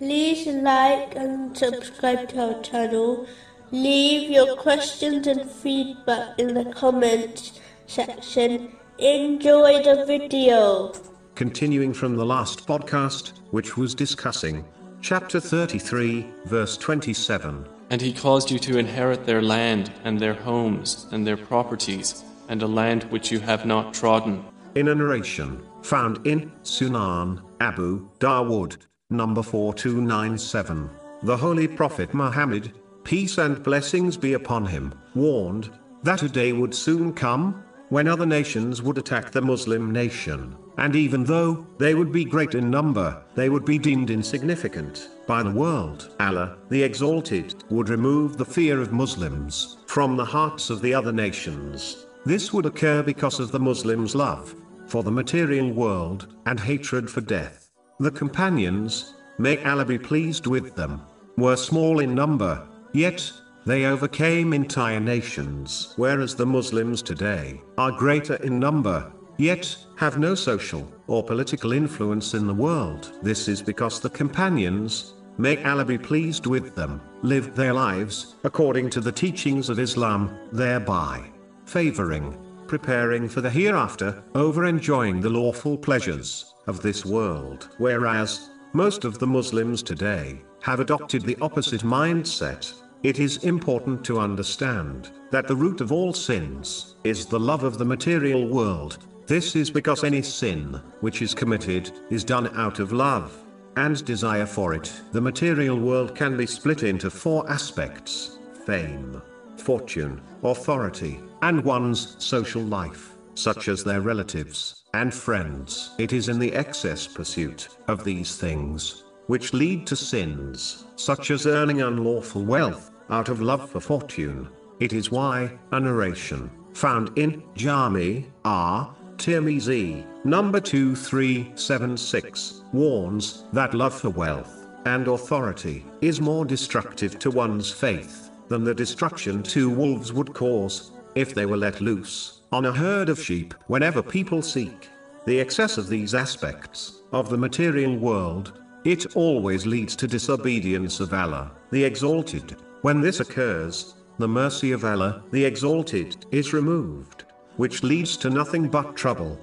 like and subscribe to our channel. Leave your questions and feedback in the comments section. Enjoy the video. Continuing from the last podcast, which was discussing chapter 33, verse 27. And he caused you to inherit their land, and their homes, and their properties, and a land which you have not trodden. In a narration found in Sunan Abu Dawood, number 4297, the Holy Prophet Muhammad, peace and blessings be upon him, warned that a day would soon come when other nations would attack the Muslim nation, and even though they would be great in number, they would be deemed insignificant by the world. Allah, the Exalted, would remove the fear of Muslims from the hearts of the other nations. This would occur because of the Muslims' love for the material world and hatred for death. The companions, may Allah be pleased with them, were small in number, yet they overcame entire nations. Whereas the Muslims today are greater in number, yet have no social or political influence in the world. This is because the companions, may Allah be pleased with them, lived their lives according to the teachings of Islam, thereby favoring, preparing for the hereafter, over enjoying the lawful pleasures of this world. Whereas, most of the Muslims today have adopted the opposite mindset it is important to understand that the root of all sins is the love of the material world. This is because any sin which is committed is done out of love and desire for it. The material world can be split into four aspects fame, fortune, authority, and one's social life, such as their relatives and friends. It is in the excess pursuit of these things which lead to sins, such as earning unlawful wealth out of love for fortune. It is why a narration found in Jami R. Tirmizi, number 2376, warns that love for wealth and authority is more destructive to one's faith than the destruction two wolves would cause if they were let loose on a herd of sheep. Whenever people seek the excess of these aspects of the material world, it always leads to disobedience of Allah, the Exalted. When this occurs, the mercy of Allah, the Exalted, is removed, which leads to nothing but trouble.